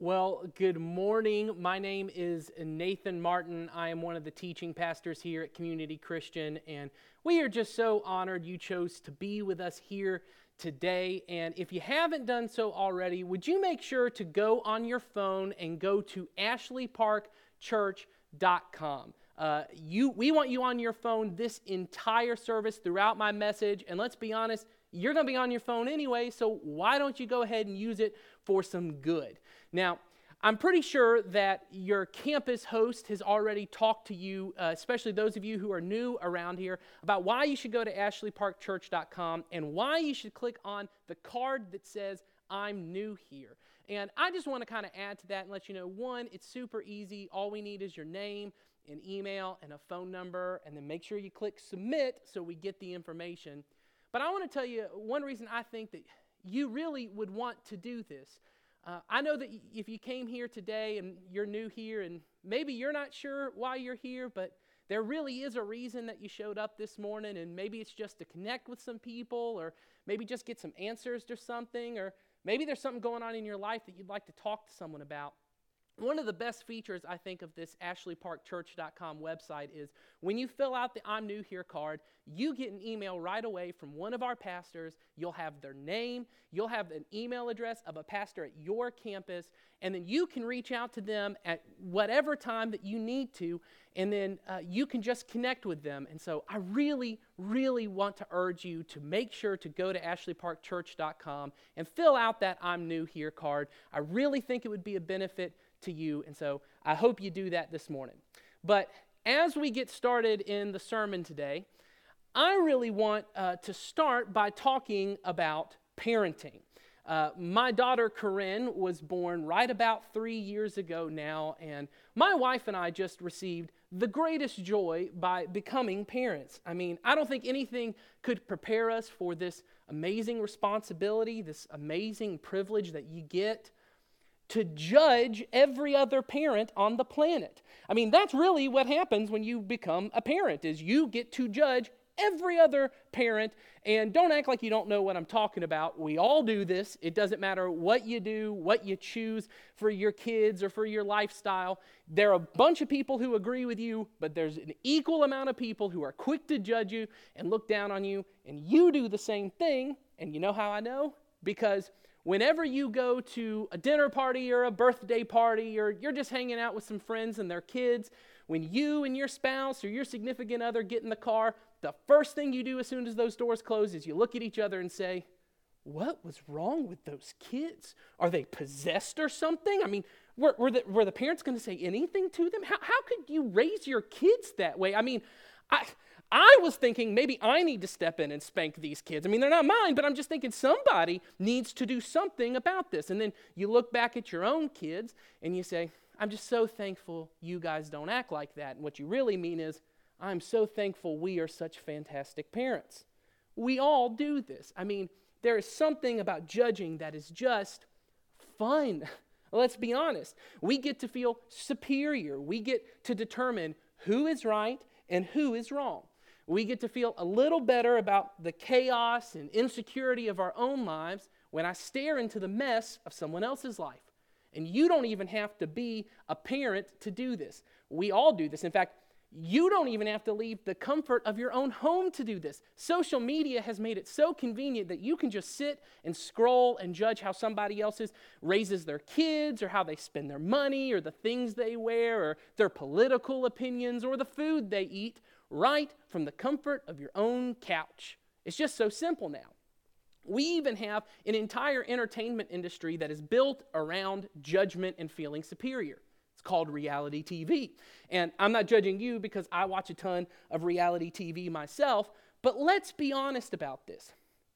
Well, good morning. My name is Nathan Martin. I am one of the teaching pastors here at Community Christian, and we are just so honored you chose to be with us here today. And if you haven't done so already, would you make sure to go on your phone and go to ashleyparkchurch.com? Uh, you, we want you on your phone this entire service throughout my message. And let's be honest, you're going to be on your phone anyway, so why don't you go ahead and use it for some good? Now, I'm pretty sure that your campus host has already talked to you, uh, especially those of you who are new around here, about why you should go to ashleyparkchurch.com and why you should click on the card that says, I'm new here. And I just want to kind of add to that and let you know one, it's super easy. All we need is your name, an email, and a phone number, and then make sure you click submit so we get the information. But I want to tell you one reason I think that you really would want to do this. Uh, I know that if you came here today and you're new here, and maybe you're not sure why you're here, but there really is a reason that you showed up this morning, and maybe it's just to connect with some people, or maybe just get some answers to something, or maybe there's something going on in your life that you'd like to talk to someone about. One of the best features, I think, of this ashleyparkchurch.com website is when you fill out the I'm New Here card, you get an email right away from one of our pastors. You'll have their name, you'll have an email address of a pastor at your campus, and then you can reach out to them at whatever time that you need to, and then uh, you can just connect with them. And so I really, really want to urge you to make sure to go to ashleyparkchurch.com and fill out that I'm New Here card. I really think it would be a benefit to you. And so I hope you do that this morning. But as we get started in the sermon today, I really want uh, to start by talking about parenting. Uh, my daughter Corinne was born right about three years ago now, and my wife and I just received the greatest joy by becoming parents. I mean, I don't think anything could prepare us for this amazing responsibility, this amazing privilege that you get to judge every other parent on the planet. I mean, that's really what happens when you become a parent is you get to judge every other parent and don't act like you don't know what I'm talking about. We all do this. It doesn't matter what you do, what you choose for your kids or for your lifestyle. There are a bunch of people who agree with you, but there's an equal amount of people who are quick to judge you and look down on you, and you do the same thing. And you know how I know? Because whenever you go to a dinner party or a birthday party or you're just hanging out with some friends and their kids, when you and your spouse or your significant other get in the car, the first thing you do as soon as those doors close is you look at each other and say, What was wrong with those kids? Are they possessed or something? I mean, were, were, the, were the parents going to say anything to them? How, how could you raise your kids that way? I mean, I, I was thinking maybe I need to step in and spank these kids. I mean, they're not mine, but I'm just thinking somebody needs to do something about this. And then you look back at your own kids and you say, I'm just so thankful you guys don't act like that. And what you really mean is, I'm so thankful we are such fantastic parents. We all do this. I mean, there is something about judging that is just fun. Let's be honest. We get to feel superior. We get to determine who is right and who is wrong we get to feel a little better about the chaos and insecurity of our own lives when I stare into the mess of someone else's life. And you don't even have to be a parent to do this. We all do this. In fact, you don't even have to leave the comfort of your own home to do this. Social media has made it so convenient that you can just sit and scroll and judge how somebody else raises their kids or how they spend their money or the things they wear or their political opinions or the food they eat right from the comfort of your own couch. It's just so simple now. We even have an entire entertainment industry that is built around judgment and feeling superior. It's called reality TV. And I'm not judging you because I watch a ton of reality TV myself, but let's be honest about this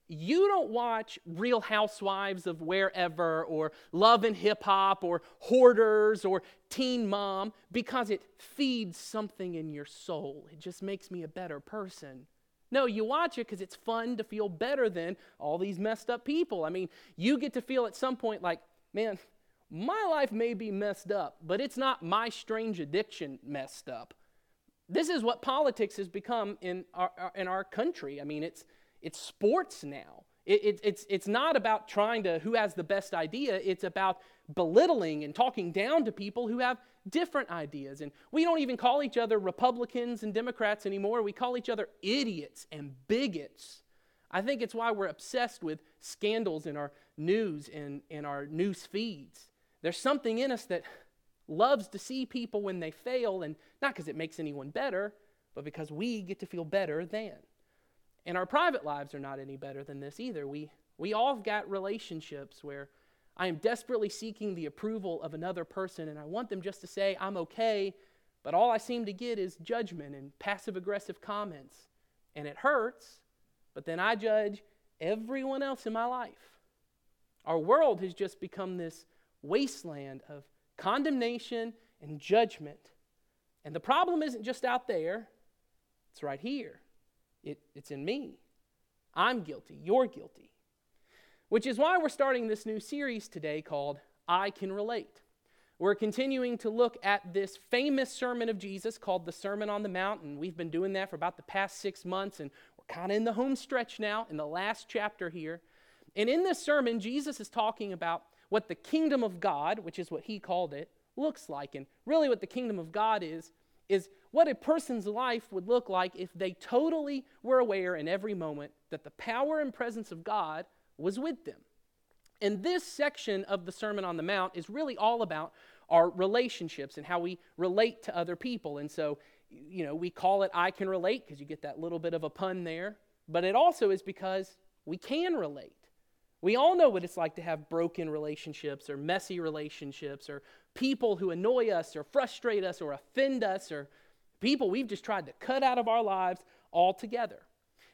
you don't watch Real Housewives of Wherever or Love and Hip Hop or Hoarders or Teen Mom because it feeds something in your soul. It just makes me a better person. No, you watch it because it's fun to feel better than all these messed up people. I mean, you get to feel at some point like, man, my life may be messed up, but it's not my strange addiction messed up. This is what politics has become in our, in our country. I mean, it's it's sports now. It, it, it's, it's not about trying to who has the best idea, it's about belittling and talking down to people who have different ideas. And we don't even call each other Republicans and Democrats anymore. We call each other idiots and bigots. I think it's why we're obsessed with scandals in our news and in our news feeds. There's something in us that loves to see people when they fail, and not because it makes anyone better, but because we get to feel better than. And our private lives are not any better than this either. We, we all have got relationships where I am desperately seeking the approval of another person, and I want them just to say, I'm okay, but all I seem to get is judgment and passive aggressive comments. And it hurts, but then I judge everyone else in my life. Our world has just become this wasteland of condemnation and judgment. And the problem isn't just out there, it's right here. It, it's in me. I'm guilty. You're guilty. Which is why we're starting this new series today called I Can Relate. We're continuing to look at this famous sermon of Jesus called the Sermon on the Mount, and we've been doing that for about the past six months, and we're kind of in the home stretch now, in the last chapter here. And in this sermon, Jesus is talking about what the kingdom of God, which is what he called it, looks like. And really, what the kingdom of God is, is what a person's life would look like if they totally were aware in every moment that the power and presence of God was with them. And this section of the Sermon on the Mount is really all about our relationships and how we relate to other people. And so, you know, we call it I can relate because you get that little bit of a pun there, but it also is because we can relate. We all know what it's like to have broken relationships or messy relationships or people who annoy us or frustrate us or offend us or people we've just tried to cut out of our lives altogether.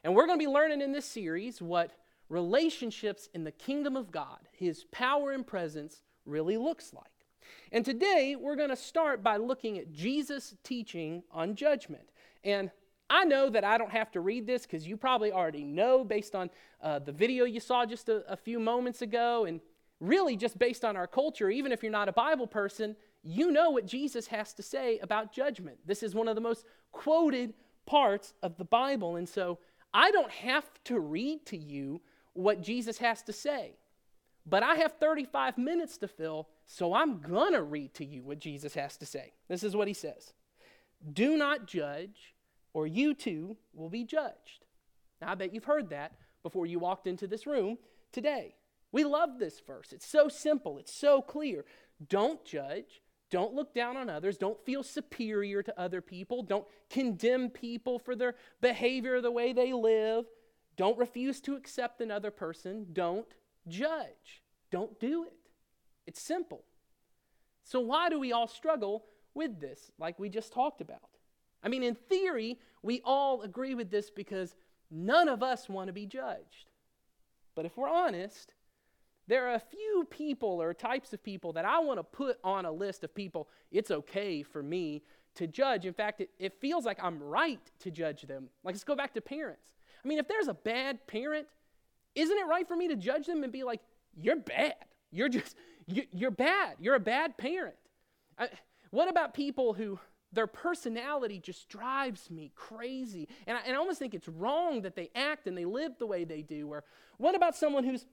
And we're going to be learning in this series what relationships in the kingdom of God, his power and presence, really looks like. And today we're going to start by looking at Jesus' teaching on judgment. And I know that I don't have to read this because you probably already know based on uh, the video you saw just a, a few moments ago, and really just based on our culture, even if you're not a Bible person, you know what Jesus has to say about judgment. This is one of the most quoted parts of the Bible. And so I don't have to read to you what Jesus has to say. But I have 35 minutes to fill, so I'm going to read to you what Jesus has to say. This is what he says Do not judge or you too will be judged. Now, I bet you've heard that before you walked into this room today. We love this verse. It's so simple, it's so clear. Don't judge. Don't look down on others. Don't feel superior to other people. Don't condemn people for their behavior, the way they live. Don't refuse to accept another person. Don't judge. Don't do it. It's simple. So, why do we all struggle with this, like we just talked about? I mean, in theory, we all agree with this because none of us want to be judged. But if we're honest, there are a few people or types of people that I want to put on a list of people it's okay for me to judge. In fact, it, it feels like I'm right to judge them. Like, let's go back to parents. I mean, if there's a bad parent, isn't it right for me to judge them and be like, you're bad? You're just, you, are bad. You're a bad parent. I, what about people who their personality just drives me crazy. And I, and I almost think it's wrong that they act and they live the way they do. Or what about someone whose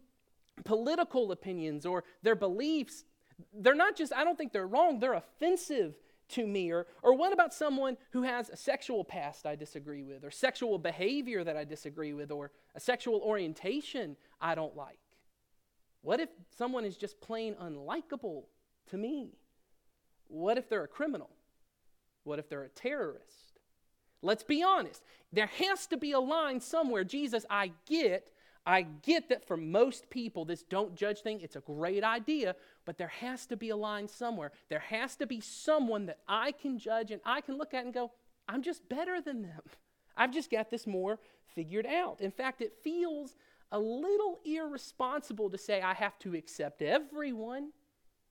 political opinions or their beliefs, they're not just, I don't think they're wrong, they're offensive to me? Or, or what about someone who has a sexual past I disagree with, or sexual behavior that I disagree with, or a sexual orientation I don't like? What if someone is just plain unlikable to me? What if they're a criminal? What if they're a terrorist? Let's be honest. There has to be a line somewhere. Jesus, I get, I get that for most people, this don't judge thing, it's a great idea, but there has to be a line somewhere. There has to be someone that I can judge and I can look at and go, I'm just better than them. I've just got this more figured out. In fact, it feels a little irresponsible to say I have to accept everyone.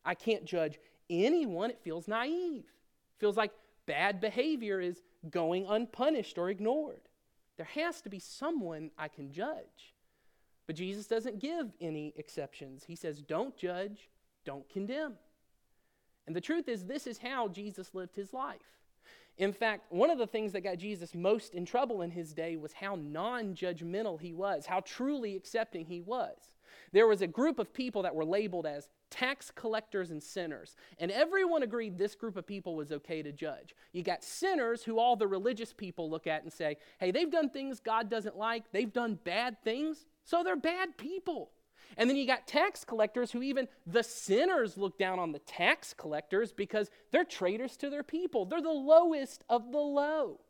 I can't judge anyone. It feels naive. It feels like bad behavior is going unpunished or ignored. There has to be someone I can judge. But Jesus doesn't give any exceptions. He says, don't judge, don't condemn. And the truth is, this is how Jesus lived his life. In fact, one of the things that got Jesus most in trouble in his day was how non judgmental he was, how truly accepting he was. There was a group of people that were labeled as tax collectors and sinners. And everyone agreed this group of people was okay to judge. You got sinners who all the religious people look at and say, hey, they've done things God doesn't like, they've done bad things, so they're bad people. And then you got tax collectors who even the sinners look down on the tax collectors because they're traitors to their people. They're the lowest of the low.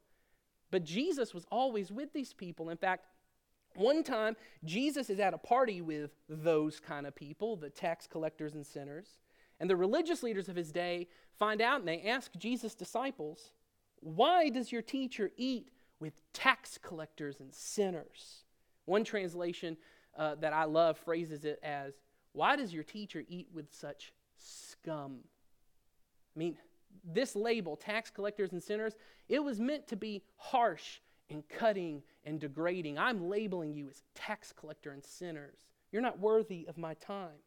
But Jesus was always with these people. In fact, one time, Jesus is at a party with those kind of people, the tax collectors and sinners. And the religious leaders of his day find out and they ask Jesus' disciples, Why does your teacher eat with tax collectors and sinners? One translation uh, that I love phrases it as, Why does your teacher eat with such scum? I mean, this label, tax collectors and sinners, it was meant to be harsh and cutting and degrading. I'm labeling you as tax collector and sinners. You're not worthy of my time.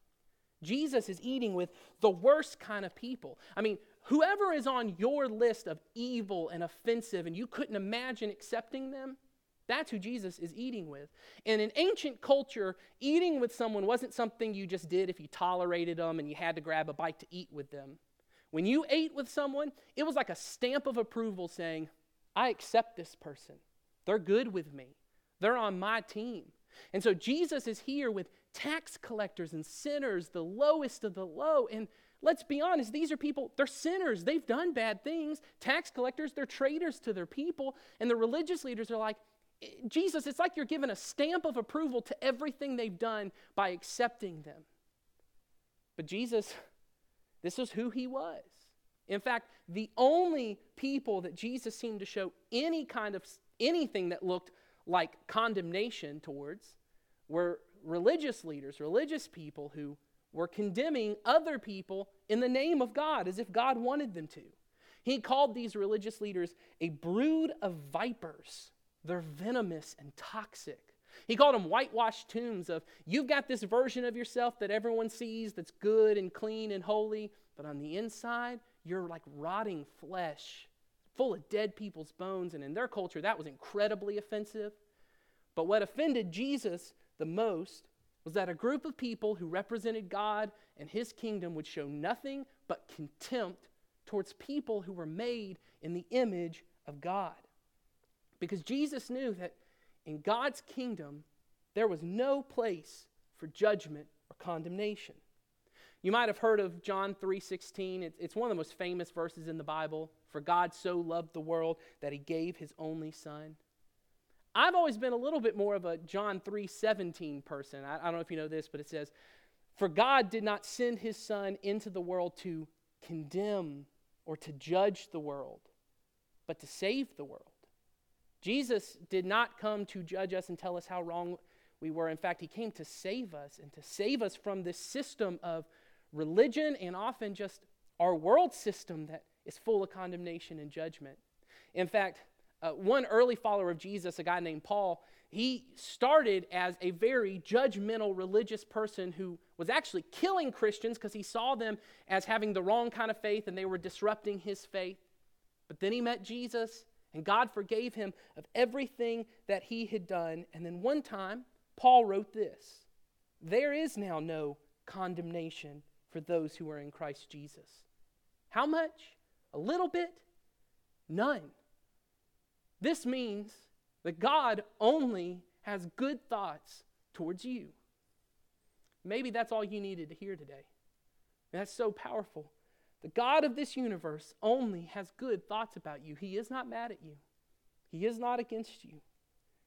Jesus is eating with the worst kind of people. I mean, whoever is on your list of evil and offensive and you couldn't imagine accepting them, that's who Jesus is eating with. And in ancient culture, eating with someone wasn't something you just did if you tolerated them and you had to grab a bite to eat with them. When you ate with someone, it was like a stamp of approval saying, I accept this person. They're good with me, they're on my team. And so Jesus is here with tax collectors and sinners, the lowest of the low. And let's be honest, these are people, they're sinners. They've done bad things. Tax collectors, they're traitors to their people. And the religious leaders are like, Jesus, it's like you're giving a stamp of approval to everything they've done by accepting them. But Jesus, this is who he was. In fact, the only people that Jesus seemed to show any kind of anything that looked like condemnation towards were religious leaders, religious people who were condemning other people in the name of God as if God wanted them to. He called these religious leaders a brood of vipers. They're venomous and toxic. He called them whitewashed tombs of you've got this version of yourself that everyone sees that's good and clean and holy, but on the inside, you're like rotting flesh, full of dead people's bones. And in their culture, that was incredibly offensive. But what offended Jesus the most was that a group of people who represented God and his kingdom would show nothing but contempt towards people who were made in the image of God. Because Jesus knew that in God's kingdom, there was no place for judgment or condemnation. You might have heard of John 3:16. It's, one of the most famous verses in the Bible. For God so loved the world that he gave his only son. I've always been a little bit more of a John 3:17 person. I, I don't know if you know this, but it says, "For God did not send his son into the world to condemn or to judge the world, but to save the world." Jesus did not come to judge us and tell us how wrong we were. In fact, he came to save us and to save us from this system of religion and often just our world system that is full of condemnation and judgment. In fact, uh, one early follower of Jesus, a guy named Paul, he started as a very judgmental religious person who was actually killing Christians because he saw them as having the wrong kind of faith and they were disrupting his faith. But then he met Jesus and God forgave him of everything that he had done. And then one time, Paul wrote this There is now no condemnation for those who are in Christ Jesus. How much? A little bit? None. This means that God only has good thoughts towards you. Maybe that's all you needed to hear today. That's so powerful. The God of this universe only has good thoughts about you. He is not mad at you, He is not against you.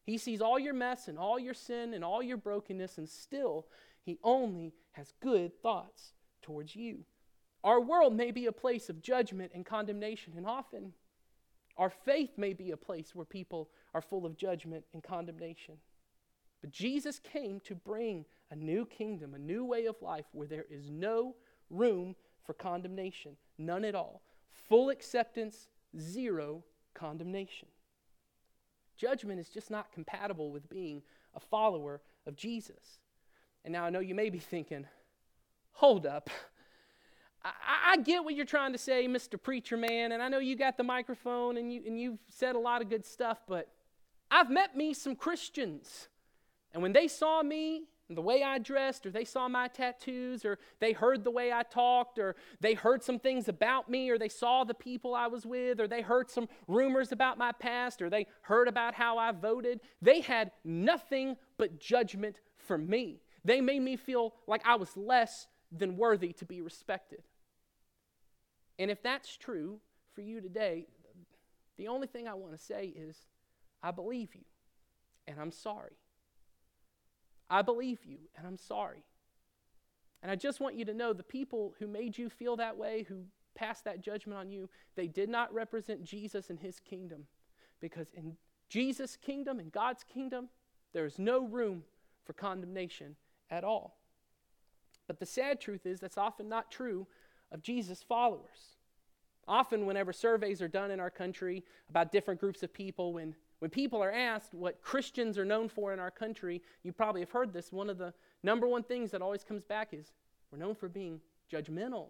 He sees all your mess and all your sin and all your brokenness, and still, He only has good thoughts towards you. Our world may be a place of judgment and condemnation, and often our faith may be a place where people are full of judgment and condemnation. But Jesus came to bring a new kingdom, a new way of life where there is no room for condemnation. None at all. Full acceptance, zero condemnation. Judgment is just not compatible with being a follower of Jesus. And now I know you may be thinking, hold up. I, I get what you're trying to say, Mr. Preacher Man, and I know you got the microphone and, you, and you've said a lot of good stuff, but I've met me some Christians. And when they saw me the way I dressed, or they saw my tattoos, or they heard the way I talked, or they heard some things about me, or they saw the people I was with, or they heard some rumors about my past, or they heard about how I voted. They had nothing but judgment for me. They made me feel like I was less than worthy to be respected. And if that's true for you today, the only thing I want to say is, I believe you, and I'm sorry. I believe you, and I'm sorry. And I just want you to know the people who made you feel that way, who passed that judgment on you, they did not represent Jesus and his kingdom. Because in Jesus' kingdom, in God's kingdom, there is no room for condemnation at all. But the sad truth is that's often not true of Jesus' followers. Often, whenever surveys are done in our country about different groups of people, when when people are asked what Christians are known for in our country, you probably have heard this. One of the number one things that always comes back is we're known for being judgmental.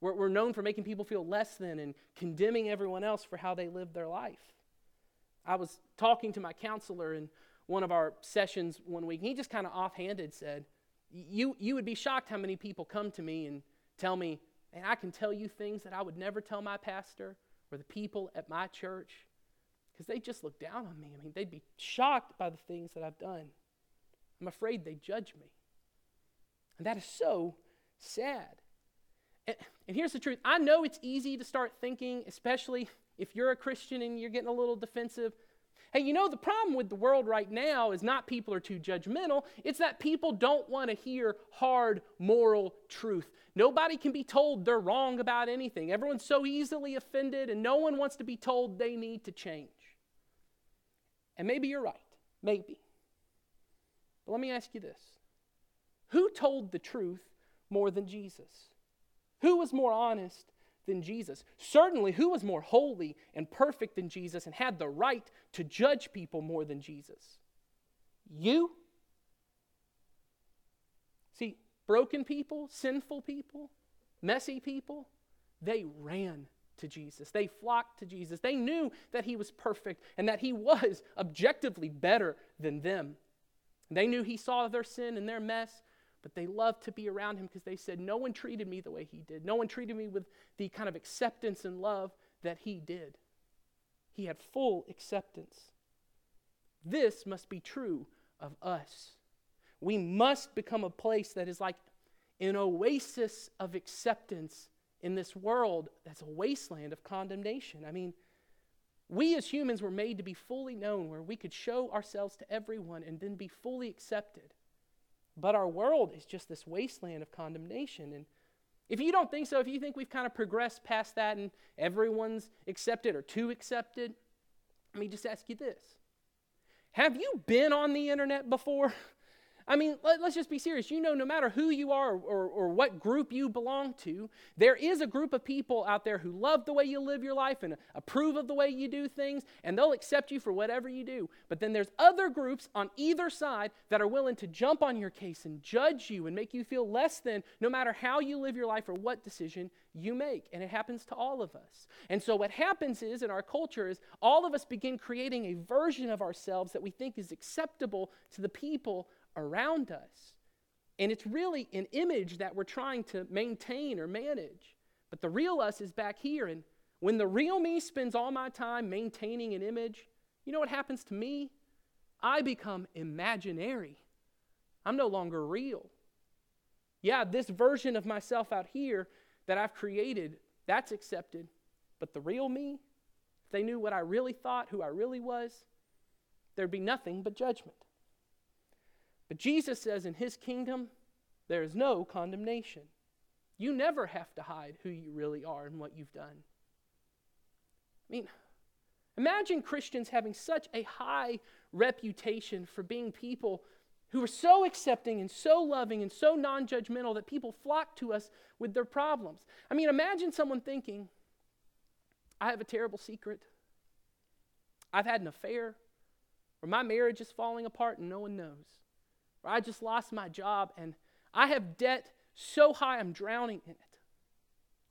We're, we're known for making people feel less than and condemning everyone else for how they live their life. I was talking to my counselor in one of our sessions one week, and he just kind of offhanded said, you, you would be shocked how many people come to me and tell me, and I can tell you things that I would never tell my pastor or the people at my church because they just look down on me. I mean, they'd be shocked by the things that I've done. I'm afraid they judge me. And that is so sad. And, and, here's the truth I know it's easy to start thinking, especially if you're a Christian and you're getting a little defensive. Hey, you know, the problem with the world right now is not people are too judgmental, it's that people don't want to hear hard moral truth. Nobody can be told they're wrong about anything. Everyone's so easily offended, and no one wants to be told they need to change. And maybe you're right. Maybe. But let me ask you this Who told the truth more than Jesus? Who was more honest than Jesus? Certainly, who was more holy and perfect than Jesus and had the right to judge people more than Jesus? You? See, broken people, sinful people, messy people, they ran to Jesus. They flocked to Jesus. They knew that he was perfect and that he was objectively better than them. They knew he saw their sin and their mess, but they loved to be around him because they said, No one treated me the way he did. No one treated me with the kind of acceptance and love that he did. He had full acceptance. This must be true of us. We must become a place that is like an oasis of acceptance in this world that's a wasteland of condemnation. I mean, we as humans were made to be fully known, where we could show ourselves to everyone and then be fully accepted. But our world is just this wasteland of condemnation. And if you don't think so, if you think we've kind of progressed past that and everyone's accepted or too accepted, let me just ask you this Have you been on the internet before? I mean, let, us just be serious. You know, no matter who you are or, or, or, what group you belong to, there is a group of people out there who love the way you live your life and approve of the way you do things, and they'll accept you for whatever you do. But then there's other groups on either side that are willing to jump on your case and judge you and make you feel less than no matter how you live your life or what decision you make. And it happens to all of us. And so what happens is in our culture is all of us begin creating a version of ourselves that we think is acceptable to the people around us. And it's really an image that we're trying to maintain or manage. But the real us is back here. And when the real me spends all my time maintaining an image, you know what happens to me? I become imaginary. I'm no longer real. Yeah, this version of myself out here that I've created, that's accepted. But the real me, if they knew what I really thought, who I really was, there'd be nothing but judgment. But Jesus says in his kingdom, there is no condemnation. You never have to hide who you really are and what you've done. I mean, imagine Christians having such a high reputation for being people who are so accepting and so loving and so non judgmental that people flock to us with their problems. I mean, imagine someone thinking, I have a terrible secret. I've had an affair, or my marriage is falling apart and no one knows or I just lost my job and I have debt so high I'm drowning in it.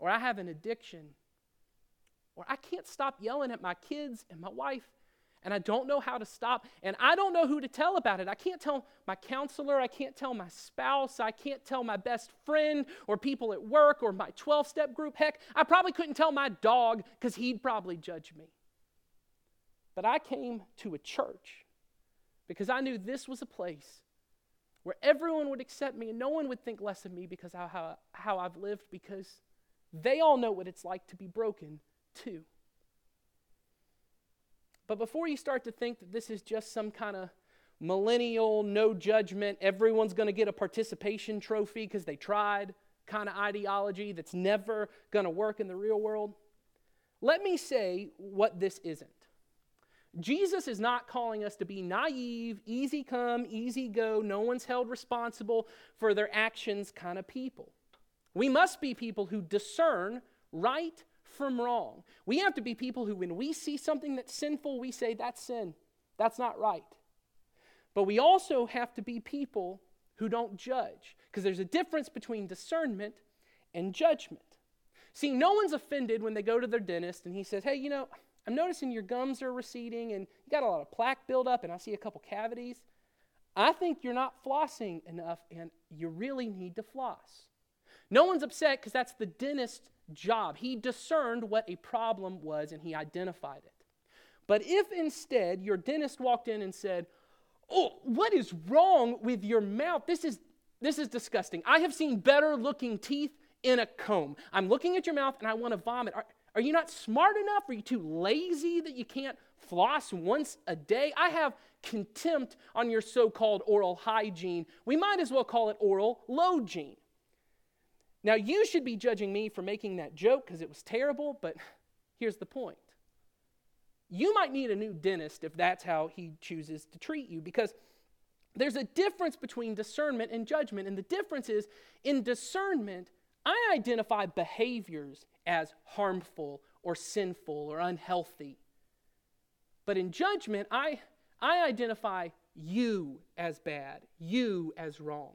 or I have an addiction, or I can't stop yelling at my kids and my wife, and I don't know how to stop, and I don't know who to tell about it. I can't tell my counselor, I can't tell my spouse, I can't tell my best friend or people at work or my 12 step group. Heck, I probably couldn't tell my dog because he'd probably judge me. But I came to a church because I knew this was a place where everyone would accept me and no one would think less of me because of how, how I've lived, because they all know what it's like to be broken too. But before you start to think that this is just some kind of millennial, no judgment, everyone's going to get a participation trophy because they tried kind of ideology that's never going to work in the real world, let me say what this isn't. Jesus is not calling us to be naive, easy come, easy go, no one's held responsible for their actions kind of people. We must be people who discern right from wrong. We have to be people who, when we see something that's sinful, we say, that's sin, that's not right. But we also have to be people who don't judge, because there's a difference between discernment and judgment. See, no one's offended when they go to their dentist and he says, hey, you know, I'm noticing your gums are receding and you got a lot of plaque buildup, and I see a couple cavities. I think you're not flossing enough, and you really need to floss. No one's upset because that's the dentist's job. He discerned what a problem was and he identified it. But if instead your dentist walked in and said, Oh, what is wrong with your mouth? This is, this is disgusting. I have seen better looking teeth in a comb. I'm looking at your mouth and I want to vomit. Are, are you not smart enough? Are you too lazy that you can't floss once a day? I have contempt on your so called oral hygiene. We might as well call it oral low gene. Now, you should be judging me for making that joke because it was terrible, but here's the point. You might need a new dentist if that's how he chooses to treat you because there's a difference between discernment and judgment. And the difference is in discernment, I identify behaviors as harmful or sinful or unhealthy. But in judgment, I, I identify you as bad, you as wrong.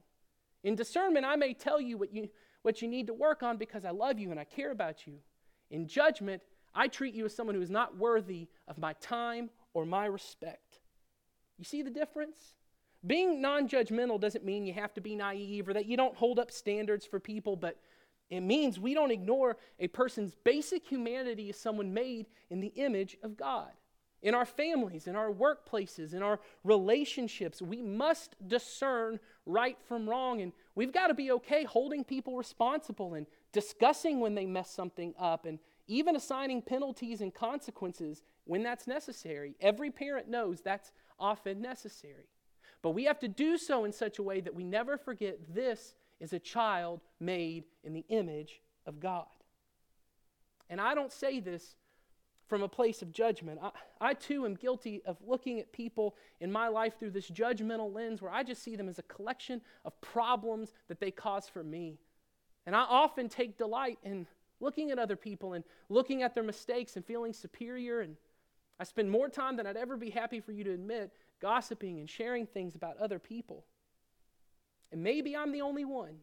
In discernment, I may tell you what you, what you need to work on because I love you and I care about you. In judgment, I treat you as someone who is not worthy of my time or my respect. You see the difference? Being non judgmental doesn't mean you have to be naive or that you don't hold up standards for people, but it means we don't ignore a person's basic humanity as someone made in the image of God. In our families, in our workplaces, in our relationships, we must discern right from wrong. And we've got to be okay holding people responsible and discussing when they mess something up and even assigning penalties and consequences when that's necessary. Every parent knows that's often necessary. But we have to do so in such a way that we never forget this is a child made in the image of God. And I don't say this from a place of judgment. I, I, too am guilty of looking at people in my life through this judgmental lens where I just see them as a collection of problems that they cause for me. And I often take delight in looking at other people and looking at their mistakes and feeling superior. And I spend more time than I'd ever be happy for you to admit gossiping and sharing things about other people. And maybe I'm the only one.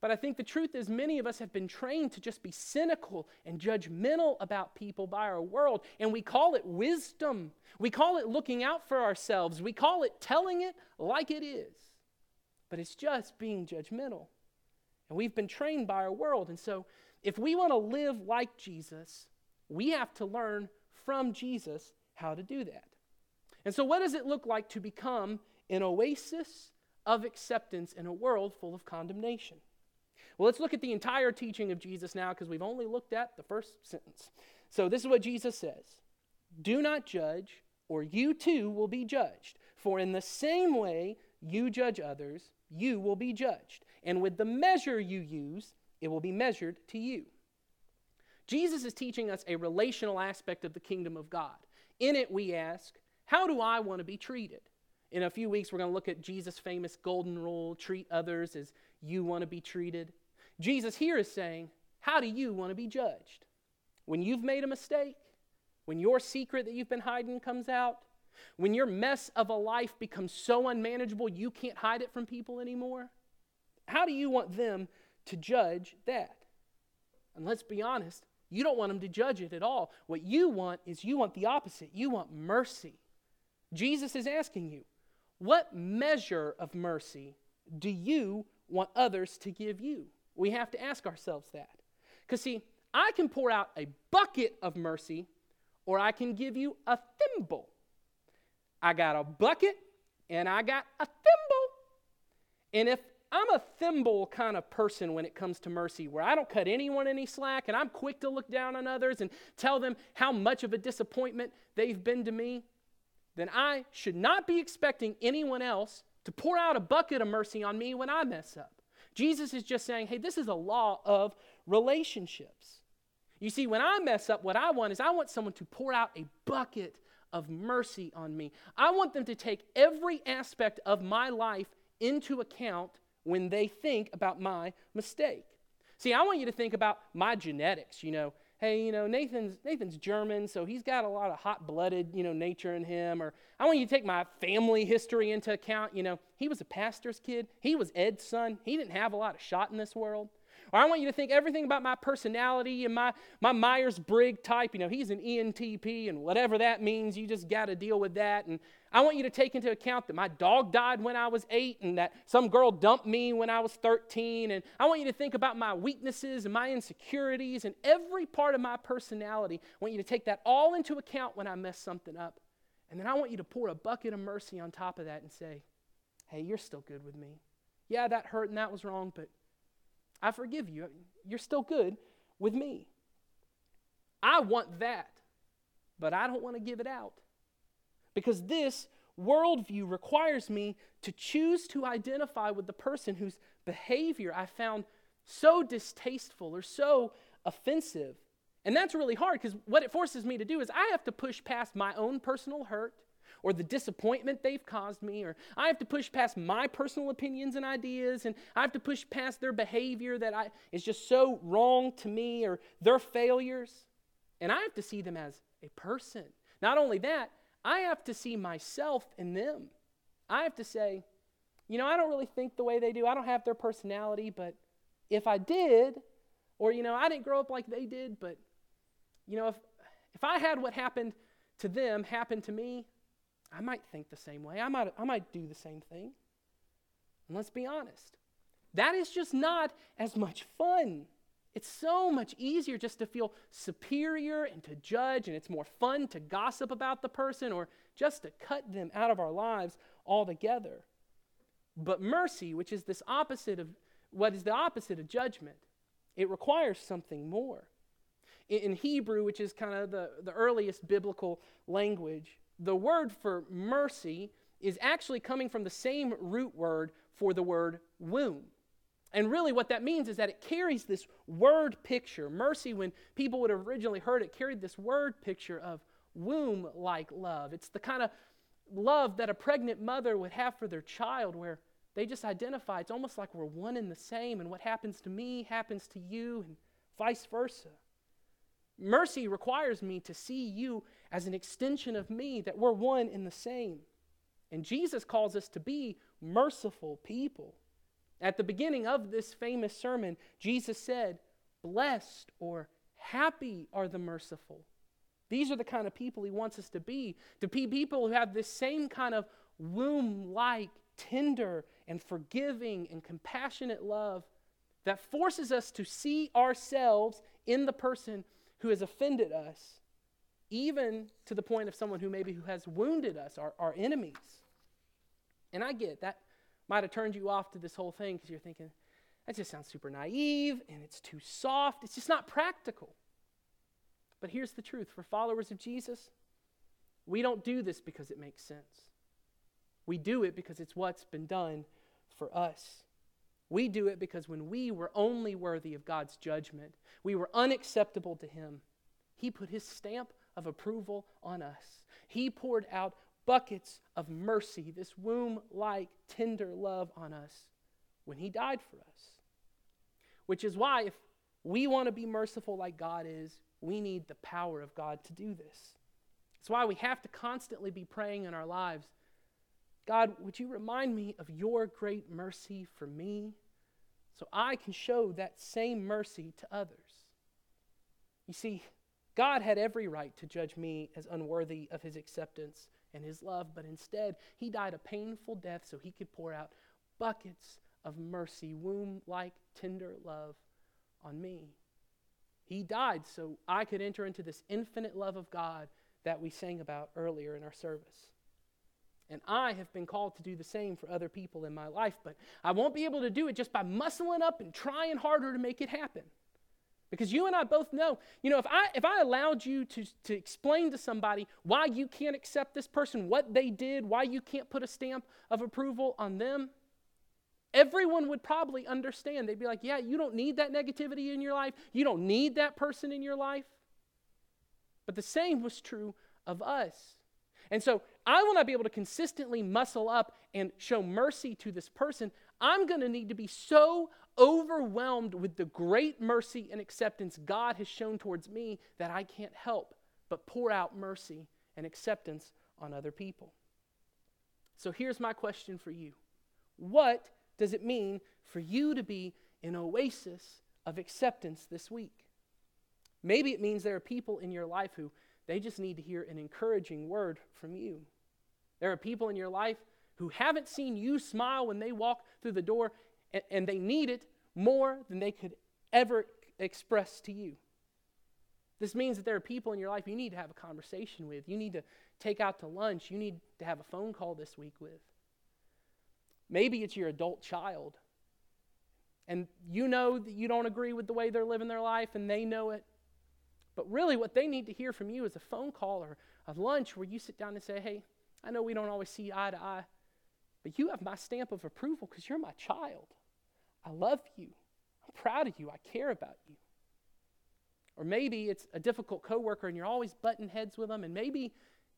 But I think the truth is, many of us have been trained to just be cynical and judgmental about people by our world. And we call it wisdom. We call it looking out for ourselves. We call it telling it like it is. But it's just being judgmental. And we've been trained by our world. And so, if we want to live like Jesus, we have to learn from Jesus how to do that. And so, what does it look like to become an oasis of acceptance in a world full of condemnation? Well, let's look at the entire teaching of Jesus now because we've only looked at the first sentence. So, this is what Jesus says Do not judge, or you too will be judged. For in the same way you judge others, you will be judged. And with the measure you use, it will be measured to you. Jesus is teaching us a relational aspect of the kingdom of God. In it, we ask, How do I want to be treated? In a few weeks, we're going to look at Jesus' famous golden rule treat others as you want to be treated. Jesus here is saying, How do you want to be judged? When you've made a mistake, when your secret that you've been hiding comes out, when your mess of a life becomes so unmanageable you can't hide it from people anymore, how do you want them to judge that? And let's be honest, you don't want them to judge it at all. What you want is you want the opposite. You want mercy. Jesus is asking you, what measure of mercy do you want others to give you? We have to ask ourselves that. Because, see, I can pour out a bucket of mercy, or I can give you a thimble. I got a bucket and I got a thimble. And if I'm a thimble kind of person when it comes to mercy, where I don't cut anyone any slack and I'm quick to look down on others and tell them how much of a disappointment they've been to me, then I should not be expecting anyone else to pour out a bucket of mercy on me when I mess up. Jesus is just saying, hey, this is a law of relationships. You see, when I mess up, what I want is I want someone to pour out a bucket of mercy on me. I want them to take every aspect of my life into account when they think about my mistake. See, I want you to think about my genetics, you know. Hey, you know, Nathan's Nathan's German, so he's got a lot of hot-blooded, you know, nature in him or I want you to take my family history into account, you know. He was a pastor's kid. He was Ed's son. He didn't have a lot of shot in this world. Or I want you to think everything about my personality and my, my Myers Briggs type. You know, he's an ENTP, and whatever that means, you just got to deal with that. And I want you to take into account that my dog died when I was eight, and that some girl dumped me when I was 13. And I want you to think about my weaknesses and my insecurities and every part of my personality. I want you to take that all into account when I mess something up. And then I want you to pour a bucket of mercy on top of that and say, hey, you're still good with me. Yeah, that hurt and that was wrong, but I forgive you. You're still good with me. I want that, but I don't want to give it out. Because this worldview requires me to choose to identify with the person whose behavior I found so distasteful or so offensive. And that's really hard because what it forces me to do is I have to push past my own personal hurt or the disappointment they've caused me, or I have to push past my personal opinions and ideas, and I have to push past their behavior that I, is just so wrong to me, or their failures. And I have to see them as a person. Not only that, I have to see myself in them. I have to say, you know, I don't really think the way they do. I don't have their personality, but if I did, or, you know, I didn't grow up like they did, but, you know, if, if I had what happened to them happen to me, I might think the same way. I might, I might do the same thing. And let's be honest, that is just not as much fun. It's so much easier just to feel superior and to judge, and it's more fun to gossip about the person or just to cut them out of our lives altogether. But mercy, which is this opposite of what is the opposite of judgment, it requires something more. In, Hebrew, which is kind of the, the earliest biblical language, the word for mercy is actually coming from the same root word for the word womb. And really, what that means is that it carries this word picture. Mercy, when people would have originally heard it, carried this word picture of womb like love. It's the kind of love that a pregnant mother would have for their child, where they just identify. It's almost like we're one and the same, and what happens to me happens to you, and vice versa. Mercy requires me to see you as an extension of me, that we're one in the same. And Jesus calls us to be merciful people. At the beginning of this famous sermon, Jesus said, Blessed or happy are the merciful. These are the kind of people he wants us to be, to be people who have this same kind of womb like, tender, and forgiving and compassionate love that forces us to see ourselves in the person who has offended us, even to the point of someone who maybe who has wounded us, our, our enemies. And I get that might have turned you off to this whole thing because you're thinking, that just sounds super naive and it's too soft. It's just not practical. But here's the truth for followers of Jesus, we don't do this because it makes sense. We do it because it's what's been done for us. We do it because when we were only worthy of God's judgment, we were unacceptable to Him, He put His stamp of approval on us. He poured out buckets of mercy, this womb like tender love on us when He died for us. Which is why, if we want to be merciful like God is, we need the power of God to do this. It's why we have to constantly be praying in our lives God, would you remind me of your great mercy for me so I can show that same mercy to others? You see, God had every right to judge me as unworthy of his acceptance and his love, but instead, he died a painful death so he could pour out buckets of mercy, womb like tender love on me. He died so I could enter into this infinite love of God that we sang about earlier in our service. And I have been called to do the same for other people in my life, but I won't be able to do it just by muscling up and trying harder to make it happen. Because you and I both know, you know, if I if I allowed you to, to explain to somebody why you can't accept this person, what they did, why you can't put a stamp of approval on them, everyone would probably understand. They'd be like, yeah, you don't need that negativity in your life. You don't need that person in your life. But the same was true of us. And so I will not be able to consistently muscle up and show mercy to this person. I'm going to need to be so overwhelmed with the great mercy and acceptance God has shown towards me that I can't help but pour out mercy and acceptance on other people. So here's my question for you What does it mean for you to be an oasis of acceptance this week? Maybe it means there are people in your life who they just need to hear an encouraging word from you. There are people in your life who haven't seen you smile when they walk through the door, and, and they need it more than they could ever express to you. This means that there are people in your life you need to have a conversation with. You need to take out to lunch. You need to have a phone call this week with. Maybe it's your adult child. And you know that you don't agree with the way they're living their life, and they know it. But really, what they need to hear from you is a phone call or a lunch where you sit down and say, Hey, I know we don't always see eye to eye, but you have my stamp of approval because you're my child. I love you. I'm proud of you. I care about you. Or maybe it's a difficult coworker and you're always butting heads with them, and maybe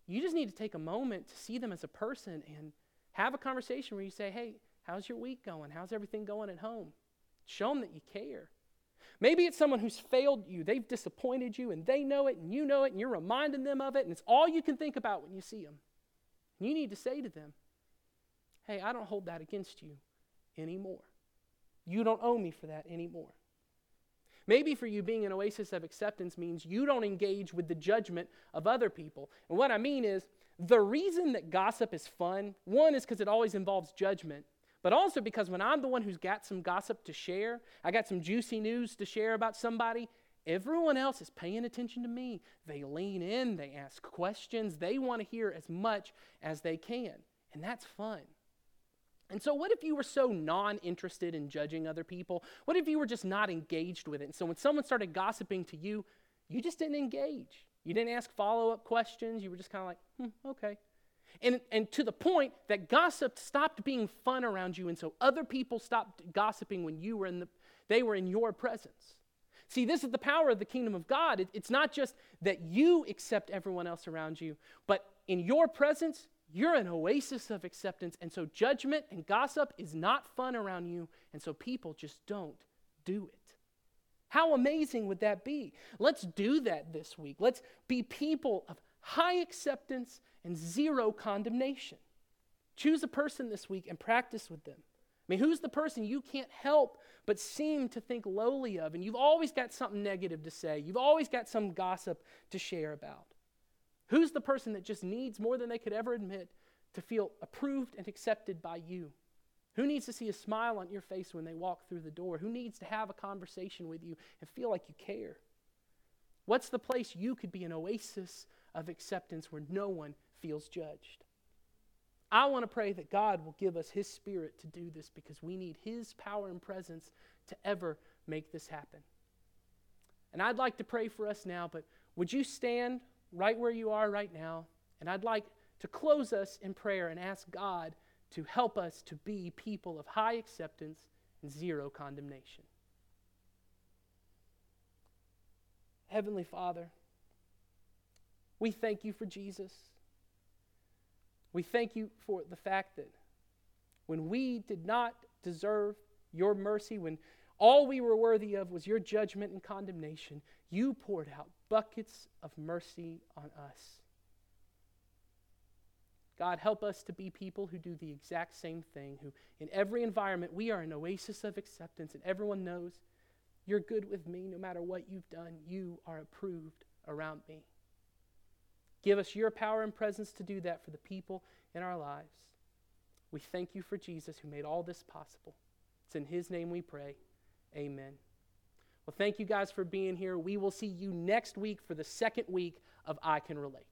you just need to take a moment to see them as a person and have a conversation where you say, Hey, how's your week going? How's everything going at home? Show them that you care. Maybe it's someone who's failed you. They've disappointed you, and they know it, and you know it, and you're reminding them of it, and it's all you can think about when you see them. You need to say to them, Hey, I don't hold that against you anymore. You don't owe me for that anymore. Maybe for you, being an oasis of acceptance means you don't engage with the judgment of other people. And what I mean is, the reason that gossip is fun, one is because it always involves judgment, but also because when I'm the one who's got some gossip to share, I got some juicy news to share about somebody, Everyone else is paying attention to me. They lean in, they ask questions, they want to hear as much as they can. And that's fun. And so, what if you were so non interested in judging other people? What if you were just not engaged with it? And so, when someone started gossiping to you, you just didn't engage. You didn't ask follow up questions. You were just kind of like, hmm, okay. And, and to the point that gossip stopped being fun around you, and so other people stopped gossiping when you were in the, they were in your presence. See, this is the power of the kingdom of God. It, it's not just that you accept everyone else around you, but in your presence, you're an oasis of acceptance. And so judgment and gossip is not fun around you. And so people just don't do it. How amazing would that be? Let's do that this week. Let's be people of high acceptance and zero condemnation. Choose a person this week and practice with them. I mean, who's the person you can't help but seem to think lowly of? And you've always got something negative to say, you've always got some gossip to share about. Who's the person that just needs more than they could ever admit to feel approved and accepted by you? Who needs to see a smile on your face when they walk through the door? Who needs to have a conversation with you and feel like you care? What's the place you could be an oasis of acceptance where no one feels judged? I want to pray that God will give us His Spirit to do this because we need His power and presence to ever make this happen. And I'd like to pray for us now, but would you stand right where you are right now? And I'd like to close us in prayer and ask God to help us to be people of high acceptance and zero condemnation. Heavenly Father, we thank you for Jesus. We thank you for the fact that when we did not deserve your mercy, when all we were worthy of was your judgment and condemnation. You poured out buckets of mercy on us. God, help us to be people who do the exact same thing, who in every environment we are an oasis of acceptance, and everyone knows you're good with me no matter what you've done. You are approved around me. Give us your power and presence to do that for the people in our lives. We thank you for Jesus who made all this possible. It's in his name we pray. Amen. Well, thank you guys for being here. We will see you next week for the second week of I Can Relate.